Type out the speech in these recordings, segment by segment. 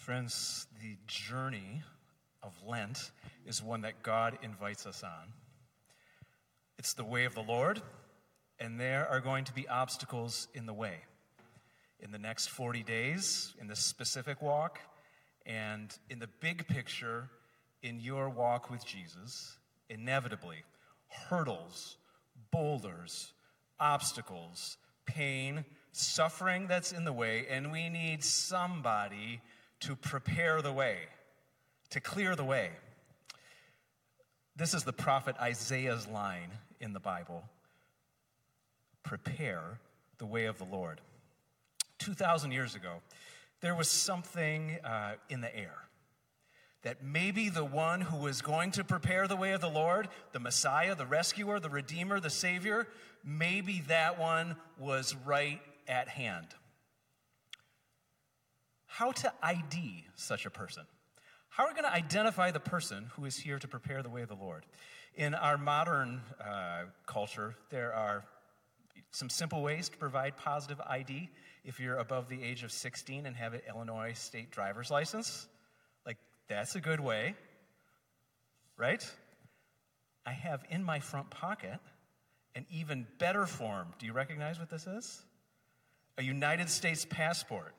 Friends, the journey of Lent is one that God invites us on. It's the way of the Lord, and there are going to be obstacles in the way. In the next 40 days, in this specific walk, and in the big picture, in your walk with Jesus, inevitably, hurdles, boulders, obstacles, pain, suffering that's in the way, and we need somebody to prepare the way, to clear the way. This is the prophet Isaiah's line in the Bible prepare the way of the Lord. 2,000 years ago, there was something uh, in the air that maybe the one who was going to prepare the way of the Lord, the Messiah, the rescuer, the Redeemer, the Savior, maybe that one was right at hand how to ID such a person. How are we going to identify the person who is here to prepare the way of the Lord? In our modern uh, culture, there are some simple ways to provide positive ID if you're above the age of 16 and have an Illinois state driver's license. Like, that's a good way, right? I have in my front pocket an even better form. Do you recognize what this is? A United States passport.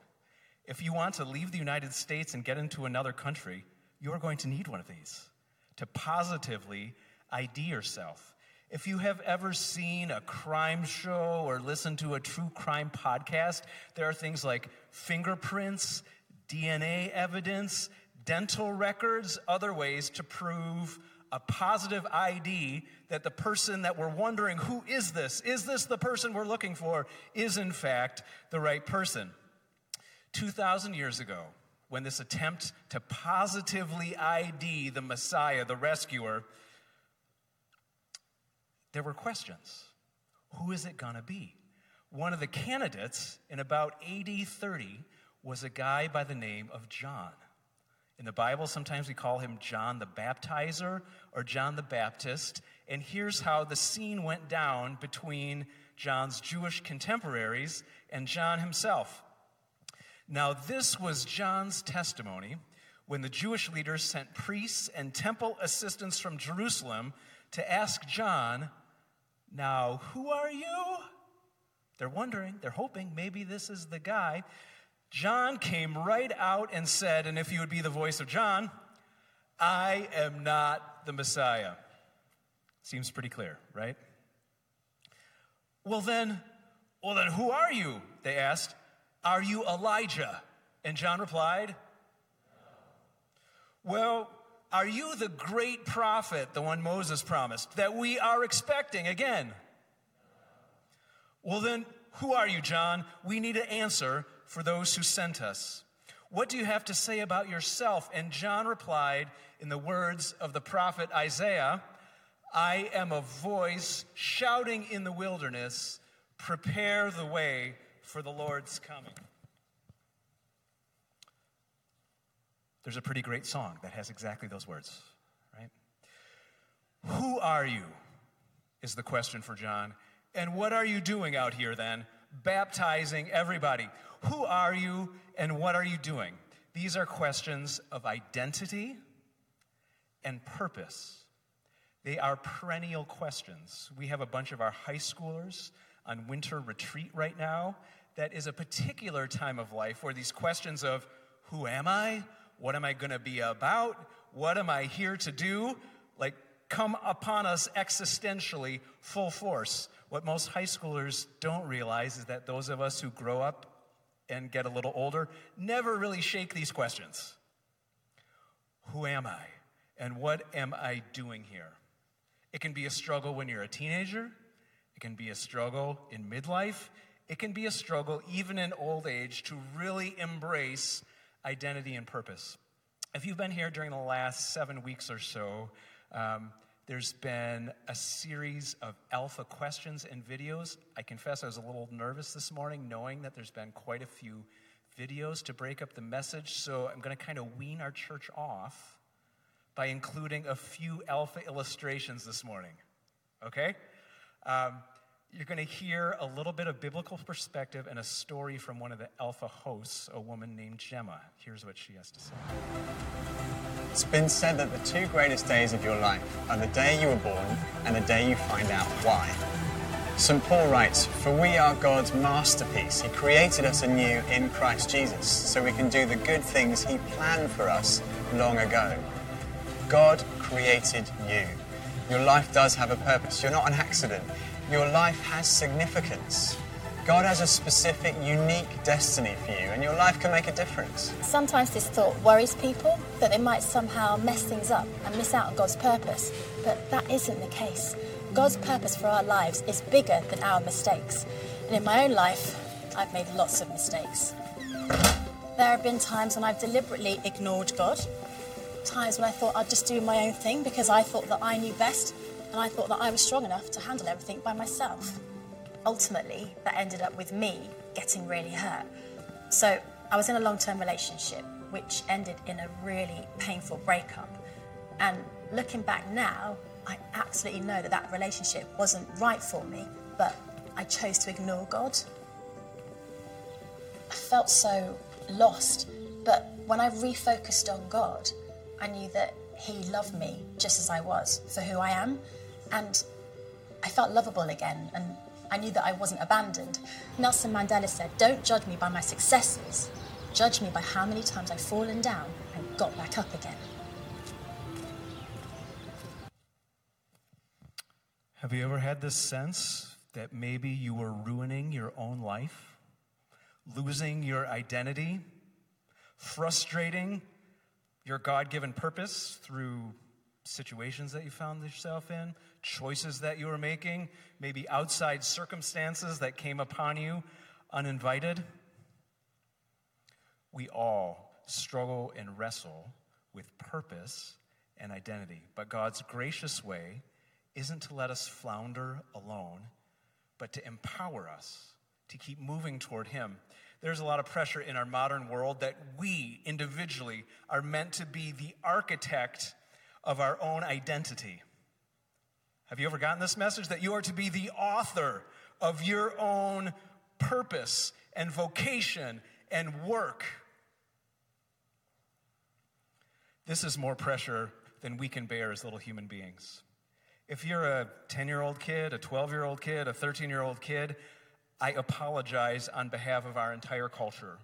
If you want to leave the United States and get into another country, you're going to need one of these to positively ID yourself. If you have ever seen a crime show or listened to a true crime podcast, there are things like fingerprints, DNA evidence, dental records, other ways to prove a positive ID that the person that we're wondering, who is this? Is this the person we're looking for? Is in fact the right person. 2,000 years ago, when this attempt to positively ID the Messiah, the rescuer, there were questions. Who is it going to be? One of the candidates in about AD 30 was a guy by the name of John. In the Bible, sometimes we call him John the Baptizer or John the Baptist. And here's how the scene went down between John's Jewish contemporaries and John himself. Now, this was John's testimony when the Jewish leaders sent priests and temple assistants from Jerusalem to ask John, Now, who are you? They're wondering, they're hoping maybe this is the guy. John came right out and said, and if you would be the voice of John, I am not the Messiah. Seems pretty clear, right? Well then, well then who are you? They asked. Are you Elijah? And John replied, Well, are you the great prophet, the one Moses promised, that we are expecting again? Well, then, who are you, John? We need an answer for those who sent us. What do you have to say about yourself? And John replied in the words of the prophet Isaiah I am a voice shouting in the wilderness, prepare the way for the Lord's coming. There's a pretty great song that has exactly those words, right? Who are you? Is the question for John. And what are you doing out here then? Baptizing everybody. Who are you and what are you doing? These are questions of identity and purpose. They are perennial questions. We have a bunch of our high schoolers on winter retreat right now, that is a particular time of life where these questions of who am I? What am I going to be about? What am I here to do? Like come upon us existentially full force. What most high schoolers don't realize is that those of us who grow up and get a little older never really shake these questions. Who am I? And what am I doing here? It can be a struggle when you're a teenager. It can be a struggle in midlife. It can be a struggle, even in old age, to really embrace identity and purpose. If you've been here during the last seven weeks or so, um, there's been a series of alpha questions and videos. I confess I was a little nervous this morning knowing that there's been quite a few videos to break up the message, so I'm going to kind of wean our church off by including a few alpha illustrations this morning. Okay? Um, you're going to hear a little bit of biblical perspective and a story from one of the Alpha hosts, a woman named Gemma. Here's what she has to say. It's been said that the two greatest days of your life are the day you were born and the day you find out why. St. Paul writes, For we are God's masterpiece. He created us anew in Christ Jesus so we can do the good things He planned for us long ago. God created you. Your life does have a purpose. You're not an accident. Your life has significance. God has a specific, unique destiny for you, and your life can make a difference. Sometimes this thought worries people that they might somehow mess things up and miss out on God's purpose, but that isn't the case. God's purpose for our lives is bigger than our mistakes. And in my own life, I've made lots of mistakes. There have been times when I've deliberately ignored God, times when I thought I'd just do my own thing because I thought that I knew best and I thought that I was strong enough to handle everything by myself. Ultimately, that ended up with me getting really hurt. So I was in a long term relationship which ended in a really painful breakup. And looking back now, I absolutely know that that relationship wasn't right for me, but I chose to ignore God. I felt so lost, but when I refocused on God, I knew that He loved me just as I was for who I am, and I felt lovable again, and I knew that I wasn't abandoned. Nelson Mandela said, Don't judge me by my successes, judge me by how many times I've fallen down and got back up again. Have you ever had this sense that maybe you were ruining your own life, losing your identity, frustrating your God given purpose through situations that you found yourself in, choices that you were making, maybe outside circumstances that came upon you uninvited? We all struggle and wrestle with purpose and identity, but God's gracious way isn't to let us flounder alone, but to empower us to keep moving toward Him. There's a lot of pressure in our modern world that we individually are meant to be the architect of our own identity. Have you ever gotten this message that you are to be the author of your own purpose and vocation and work? This is more pressure than we can bear as little human beings. If you're a 10 year old kid, a 12 year old kid, a 13 year old kid, I apologize on behalf of our entire culture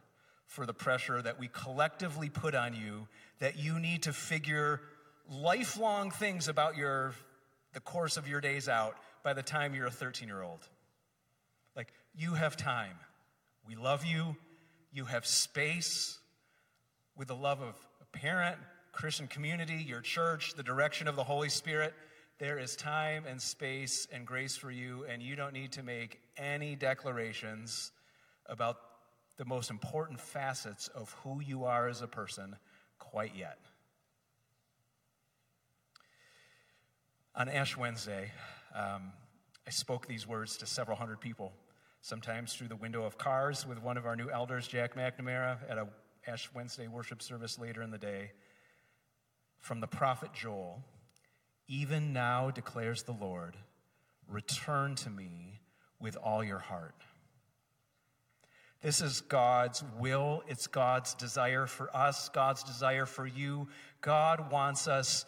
for the pressure that we collectively put on you that you need to figure lifelong things about your the course of your days out by the time you're a 13 year old. Like, you have time. We love you. You have space with the love of a parent, Christian community, your church, the direction of the Holy Spirit. There is time and space and grace for you, and you don't need to make any declarations about the most important facets of who you are as a person quite yet. On Ash Wednesday, um, I spoke these words to several hundred people, sometimes through the window of cars with one of our new elders, Jack McNamara, at a Ash Wednesday worship service later in the day. From the prophet Joel, even now, declares the Lord, return to me with all your heart. This is God's will. It's God's desire for us, God's desire for you. God wants us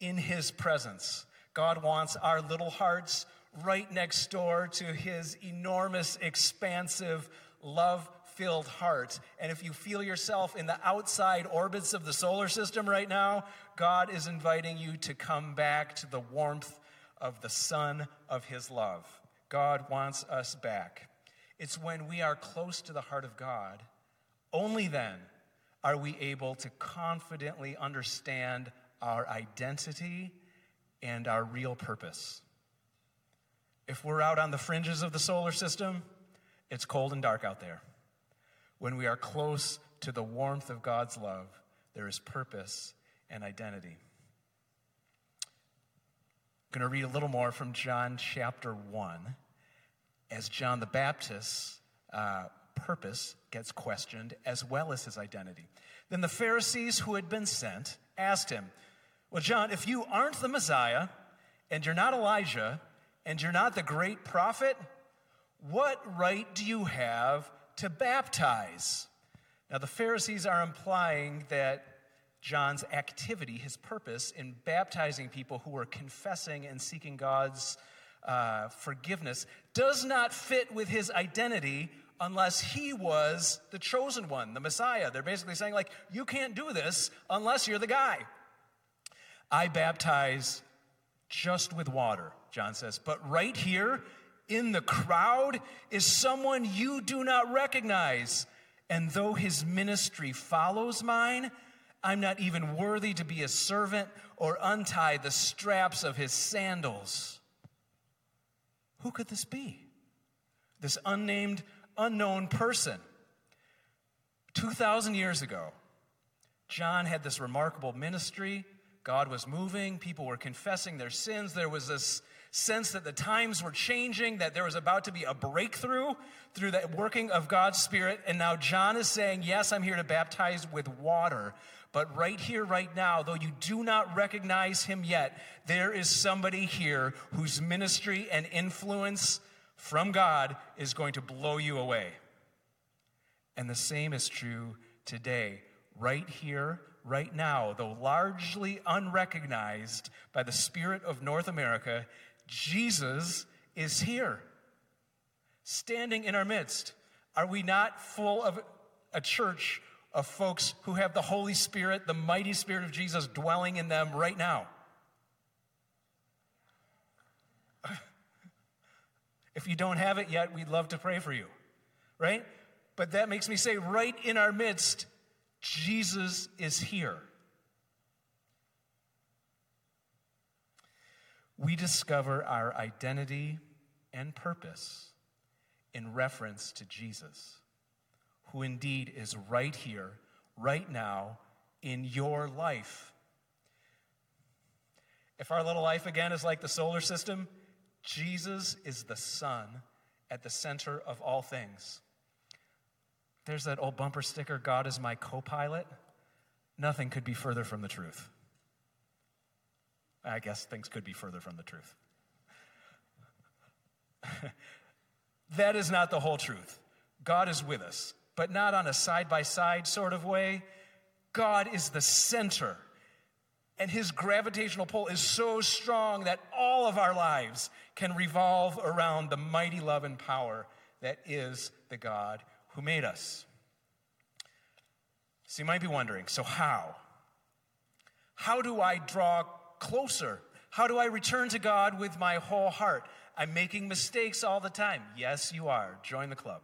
in His presence. God wants our little hearts right next door to His enormous, expansive, love filled heart. And if you feel yourself in the outside orbits of the solar system right now, God is inviting you to come back to the warmth of the sun of his love. God wants us back. It's when we are close to the heart of God, only then are we able to confidently understand our identity and our real purpose. If we're out on the fringes of the solar system, it's cold and dark out there. When we are close to the warmth of God's love, there is purpose and identity. I'm going to read a little more from John chapter 1 as John the Baptist's uh, purpose gets questioned as well as his identity. Then the Pharisees who had been sent asked him, Well, John, if you aren't the Messiah and you're not Elijah, and you're not the great prophet? What right do you have to baptize? Now, the Pharisees are implying that John's activity, his purpose in baptizing people who were confessing and seeking God's uh, forgiveness, does not fit with his identity unless he was the chosen one, the Messiah. They're basically saying, like, you can't do this unless you're the guy. I baptize just with water, John says. But right here in the crowd is someone you do not recognize. And though his ministry follows mine, I'm not even worthy to be a servant or untie the straps of his sandals. Who could this be? This unnamed, unknown person. 2,000 years ago, John had this remarkable ministry. God was moving, people were confessing their sins. There was this sense that the times were changing, that there was about to be a breakthrough through the working of God's Spirit. And now John is saying, Yes, I'm here to baptize with water. But right here, right now, though you do not recognize him yet, there is somebody here whose ministry and influence from God is going to blow you away. And the same is true today, right here, right now, though largely unrecognized by the Spirit of North America, Jesus is here, standing in our midst. Are we not full of a church of folks who have the Holy Spirit, the mighty Spirit of Jesus dwelling in them right now? If you don't have it yet, we'd love to pray for you, right? But that makes me say, right in our midst, Jesus is here. we discover our identity and purpose in reference to Jesus, who indeed is right here, right now, in your life. If our little life again is like the solar system, Jesus is the sun at the center of all things. There's that old bumper sticker God is my co pilot. Nothing could be further from the truth. I guess things could be further from the truth. that is not the whole truth. God is with us, but not on a side by side sort of way. God is the center, and his gravitational pull is so strong that all of our lives can revolve around the mighty love and power that is the God who made us. So you might be wondering so, how? How do I draw closer? How do I return to God with my whole heart? I'm making mistakes all the time. Yes, you are. Join the club.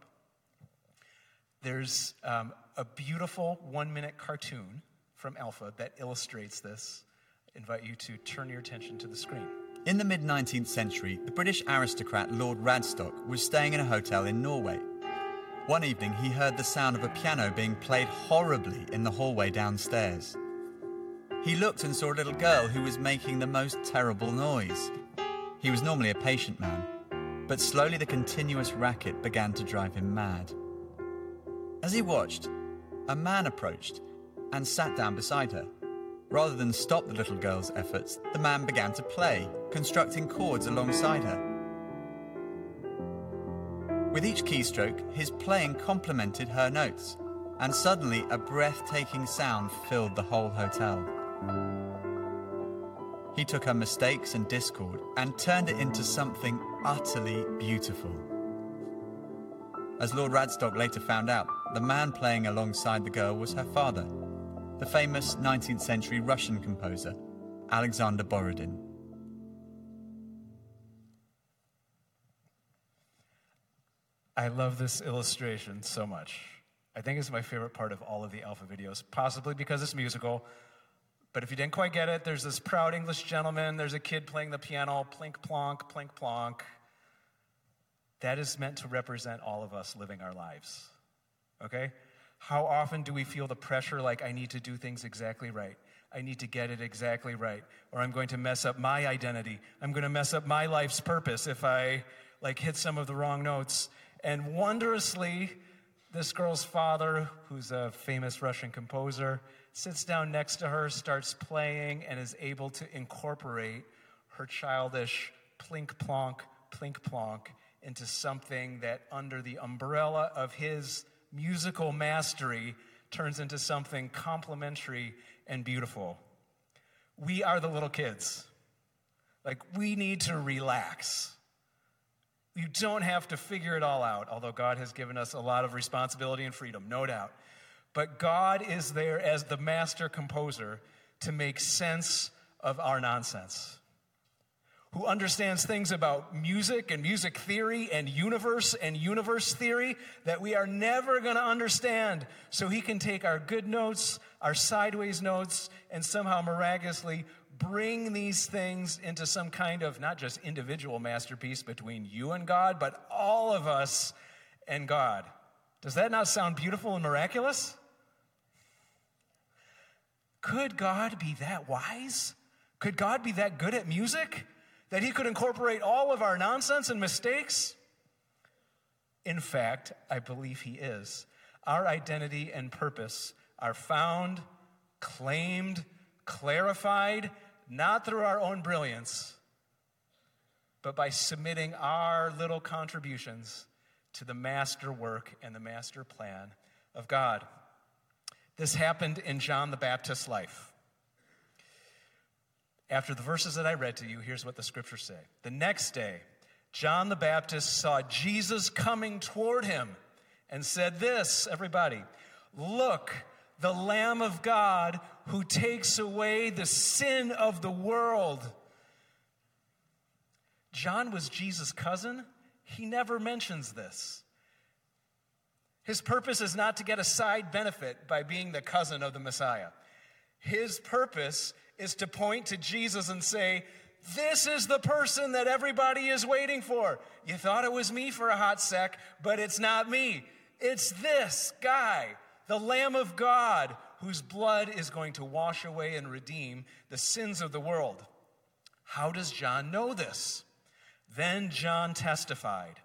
There's um, a beautiful one minute cartoon from Alpha that illustrates this. I invite you to turn your attention to the screen. In the mid 19th century, the British aristocrat Lord Radstock was staying in a hotel in Norway. One evening, he heard the sound of a piano being played horribly in the hallway downstairs. He looked and saw a little girl who was making the most terrible noise. He was normally a patient man, but slowly the continuous racket began to drive him mad. As he watched, a man approached and sat down beside her. Rather than stop the little girl's efforts, the man began to play, constructing chords alongside her. With each keystroke, his playing complemented her notes, and suddenly a breathtaking sound filled the whole hotel. He took her mistakes and discord and turned it into something utterly beautiful. As Lord Radstock later found out, the man playing alongside the girl was her father, the famous 19th century Russian composer, Alexander Borodin. I love this illustration so much. I think it's my favorite part of all of the Alpha videos, possibly because it's musical, but if you didn't quite get it, there's this proud English gentleman, there's a kid playing the piano, plink plonk, plink plonk. That is meant to represent all of us living our lives. Okay? How often do we feel the pressure like I need to do things exactly right? I need to get it exactly right, or I'm going to mess up my identity. I'm going to mess up my life's purpose if I like hit some of the wrong notes. And wondrously, this girl's father, who's a famous Russian composer, sits down next to her, starts playing, and is able to incorporate her childish plink plonk plink plonk into something that, under the umbrella of his musical mastery, turns into something complementary and beautiful. We are the little kids. Like, we need to relax. You don't have to figure it all out, although God has given us a lot of responsibility and freedom, no doubt. But God is there as the master composer to make sense of our nonsense, who understands things about music and music theory and universe and universe theory that we are never going to understand. So he can take our good notes, our sideways notes, and somehow miraculously bring these things into some kind of not just individual masterpiece between you and God, but all of us and God. Does that not sound beautiful and miraculous? Could God be that wise? Could God be that good at music that he could incorporate all of our nonsense and mistakes? In fact, I believe he is. Our identity and purpose are found, claimed, clarified, not through our own brilliance, but by submitting our little contributions to the master work and the master plan of God. This happened in John the Baptist's life. After the verses that I read to you, here's what the scriptures say. The next day, John the Baptist saw Jesus coming toward him and said, This, everybody, look, the Lamb of God who takes away the sin of the world. John was Jesus' cousin. He never mentions this. His purpose is not to get a side benefit by being the cousin of the Messiah. His purpose is to point to Jesus and say, This is the person that everybody is waiting for. You thought it was me for a hot sec, but it's not me. It's this guy, the Lamb of God, whose blood is going to wash away and redeem the sins of the world. How does John know this? Then John testified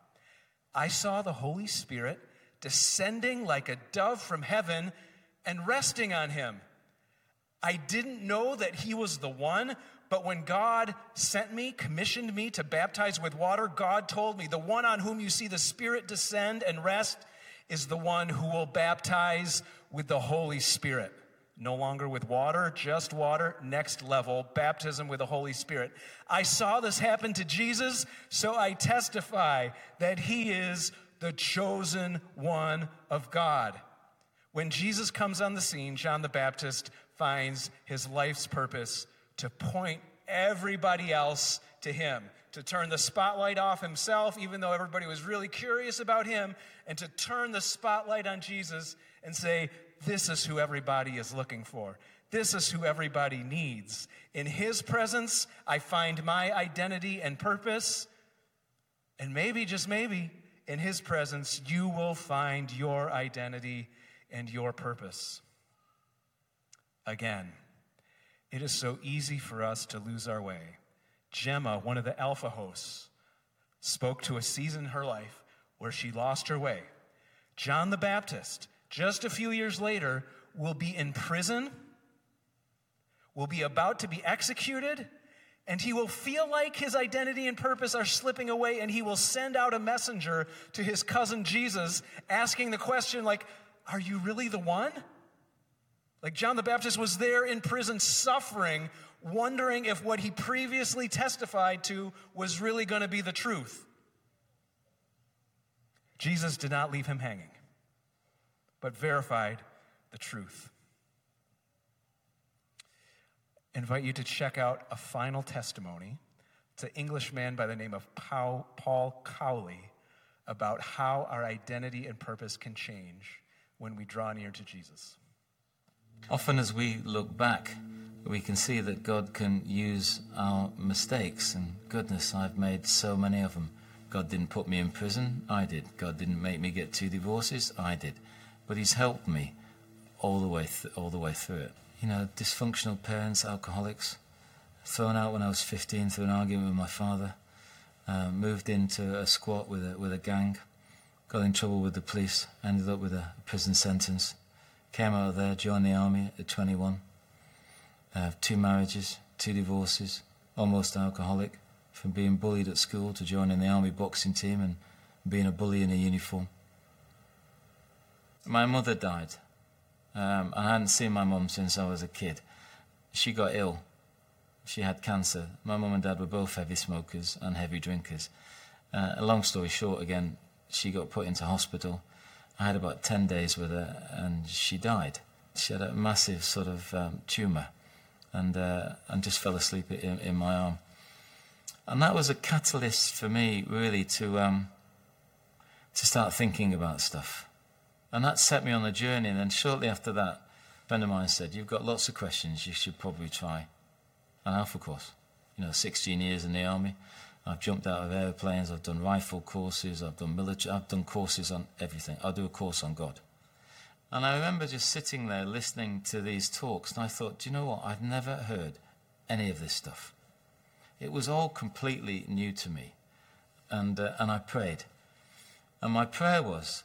I saw the Holy Spirit descending like a dove from heaven and resting on him. I didn't know that he was the one, but when God sent me, commissioned me to baptize with water, God told me, The one on whom you see the Spirit descend and rest is the one who will baptize with the Holy Spirit. No longer with water, just water, next level, baptism with the Holy Spirit. I saw this happen to Jesus, so I testify that he is the chosen one of God. When Jesus comes on the scene, John the Baptist finds his life's purpose to point everybody else to him, to turn the spotlight off himself, even though everybody was really curious about him, and to turn the spotlight on Jesus and say, This is who everybody is looking for. This is who everybody needs. In his presence, I find my identity and purpose. And maybe, just maybe, in His presence, you will find your identity and your purpose. Again, it is so easy for us to lose our way. Gemma, one of the Alpha hosts, spoke to a season in her life where she lost her way. John the Baptist, just a few years later, will be in prison, will be about to be executed, and he will feel like his identity and purpose are slipping away and he will send out a messenger to his cousin Jesus asking the question like are you really the one like John the Baptist was there in prison suffering wondering if what he previously testified to was really going to be the truth Jesus did not leave him hanging but verified the truth I invite you to check out a final testimony. An Englishman by the name of Paul Cowley about how our identity and purpose can change when we draw near to Jesus. Often, as we look back, we can see that God can use our mistakes. And goodness, I've made so many of them. God didn't put me in prison, I did. God didn't make me get two divorces, I did. But He's helped me all the way, th- all the way through it. You know, dysfunctional parents, alcoholics, thrown out when I was 15 through an argument with my father, uh, moved into a squat with a, with a gang, got in trouble with the police, ended up with a prison sentence, came out of there, joined the army at 21, uh, two marriages, two divorces, almost alcoholic, from being bullied at school to joining the army boxing team and being a bully in a uniform. My mother died. Um, I hadn't seen my mum since I was a kid. She got ill. She had cancer. My mum and dad were both heavy smokers and heavy drinkers. Uh, a long story short, again, she got put into hospital. I had about 10 days with her and she died. She had a massive sort of um, tumour and, uh, and just fell asleep in, in, my arm. And that was a catalyst for me, really, to, um, to start thinking about stuff. And that set me on a journey. And then shortly after that, a friend of mine said, You've got lots of questions, you should probably try an Alpha course. You know, 16 years in the army. I've jumped out of airplanes, I've done rifle courses, I've done military, I've done courses on everything. I'll do a course on God. And I remember just sitting there listening to these talks, and I thought, do you know what? I've never heard any of this stuff. It was all completely new to me. And, uh, and I prayed. And my prayer was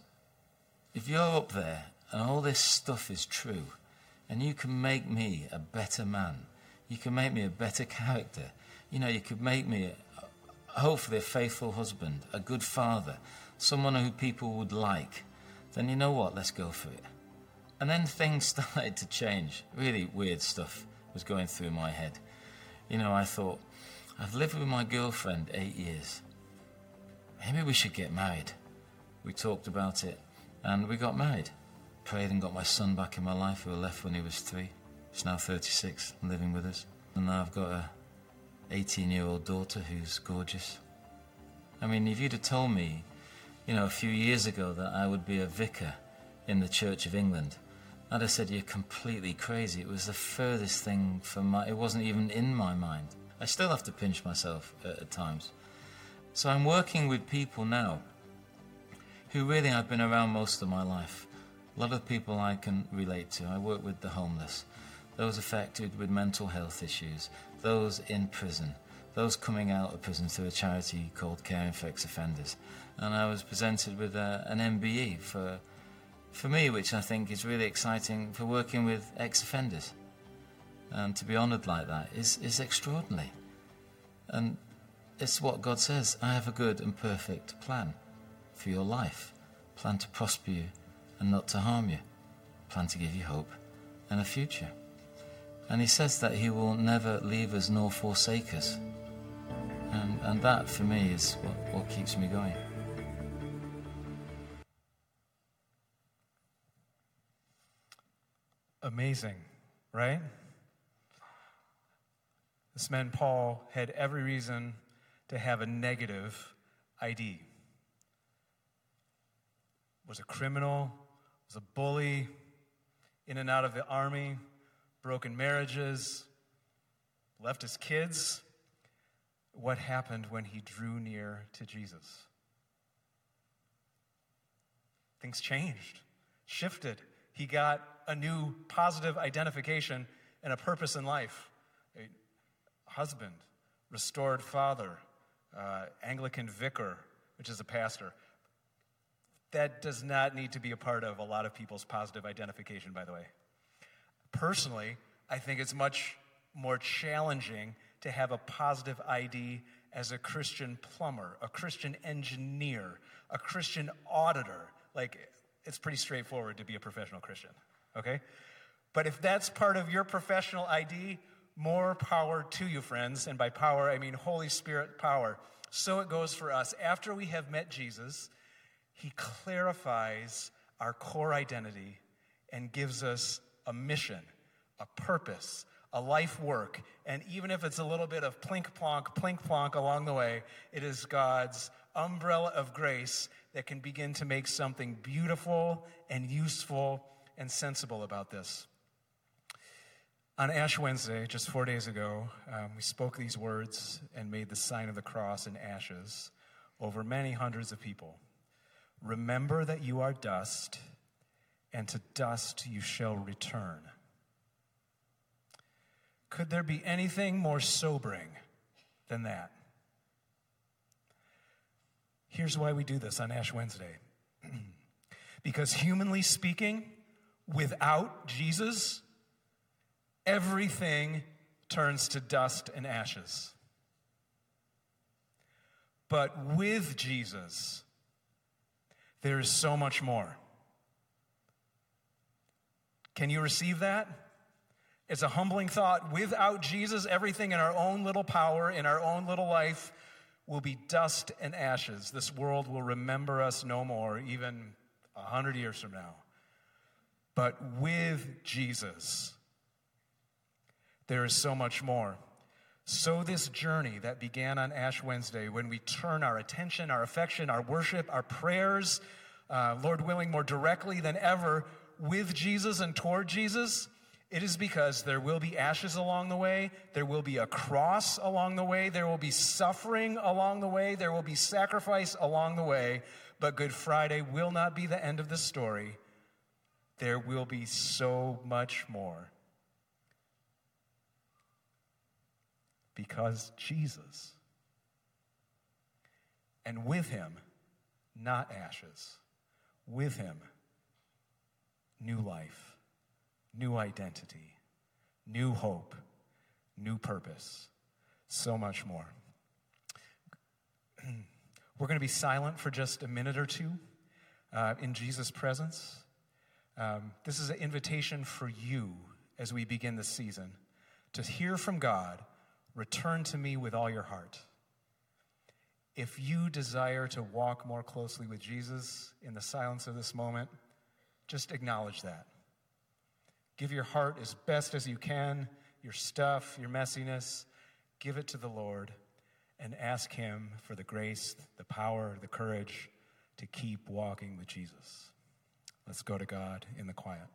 if you're up there and all this stuff is true, and you can make me a better man, you can make me a better character, you know, you could make me, a, hopefully, a faithful husband, a good father, someone who people would like, then you know what? Let's go for it. And then things started to change. Really weird stuff was going through my head. You know, I thought, I've lived with my girlfriend eight years. Maybe we should get married. We talked about it and we got married. Prayed and got my son back in my life who left when he was three. He's now 36 and living with us. And now I've got a 18 year old daughter who's gorgeous. I mean, if you'd have told me, you know, a few years ago that I would be a vicar in the Church of England, I'd have said, You're completely crazy. It was the furthest thing from my, it wasn't even in my mind. I still have to pinch myself at, at times. So I'm working with people now who really I've been around most of my life. A lot of people I can relate to. I work with the homeless, those affected with mental health issues, those in prison, those coming out of prison through a charity called Caring for Ex-Offenders. And I was presented with a, an MBE for for me, which I think is really exciting for working with ex-offenders. And to be honoured like that is, is extraordinary. And it's what God says I have a good and perfect plan for your life, plan to prosper you and not to harm you, plan to give you hope and a future. And He says that He will never leave us nor forsake us. And, and that for me is what, what keeps me going. Amazing, right? This man, Paul, had every reason to have a negative ID. Was a criminal, was a bully, in and out of the army, broken marriages, left his kids. What happened when he drew near to Jesus? Things changed, shifted. He got a new positive identification and a purpose in life. A husband, restored father, uh, Anglican vicar, which is a pastor. That does not need to be a part of a lot of people's positive identification, by the way. Personally, I think it's much more challenging to have a positive ID as a Christian plumber, a Christian engineer, a Christian auditor. Like, it's pretty straightforward to be a professional Christian okay? But if that's part of your professional ID, more power to you, friends. And by power, I mean Holy Spirit power. So it goes for us. After we have met Jesus, he clarifies our core identity and gives us a mission, a purpose, a life work. And even if it's a little bit of plink plonk, plink plonk along the way, it is God's umbrella of grace that can begin to make something beautiful and useful and sensible about this. On Ash Wednesday, just four days ago, um, we spoke these words and made the sign of the cross in ashes over many hundreds of people. Remember that you are dust, and to dust you shall return. Could there be anything more sobering than that? Here's why we do this on Ash Wednesday. because humanly speaking, Without Jesus, everything turns to dust and ashes. But with Jesus, there is so much more. Can you receive that? It's a humbling thought. Without Jesus, everything in our own little power, in our own little life, will be dust and ashes. This world will remember us no more, even a hundred years from now. But with Jesus, there is so much more. So, this journey that began on Ash Wednesday, when we turn our attention, our affection, our worship, our prayers, uh, Lord willing, more directly than ever with Jesus and toward Jesus, it is because there will be ashes along the way, there will be a cross along the way, there will be suffering along the way, there will be sacrifice along the way, but Good Friday will not be the end of the story. There will be so much more. Because Jesus, and with him, not ashes, with him, new life, new identity, new hope, new purpose, so much more. We're going to be silent for just a minute or two uh, in Jesus' presence. Um, this is an invitation for you as we begin the season to hear from God return to me with all your heart. If you desire to walk more closely with Jesus in the silence of this moment, just acknowledge that. Give your heart as best as you can, your stuff, your messiness, give it to the Lord and ask Him for the grace, the power, the courage to keep walking with Jesus. Let's go to God in the quiet.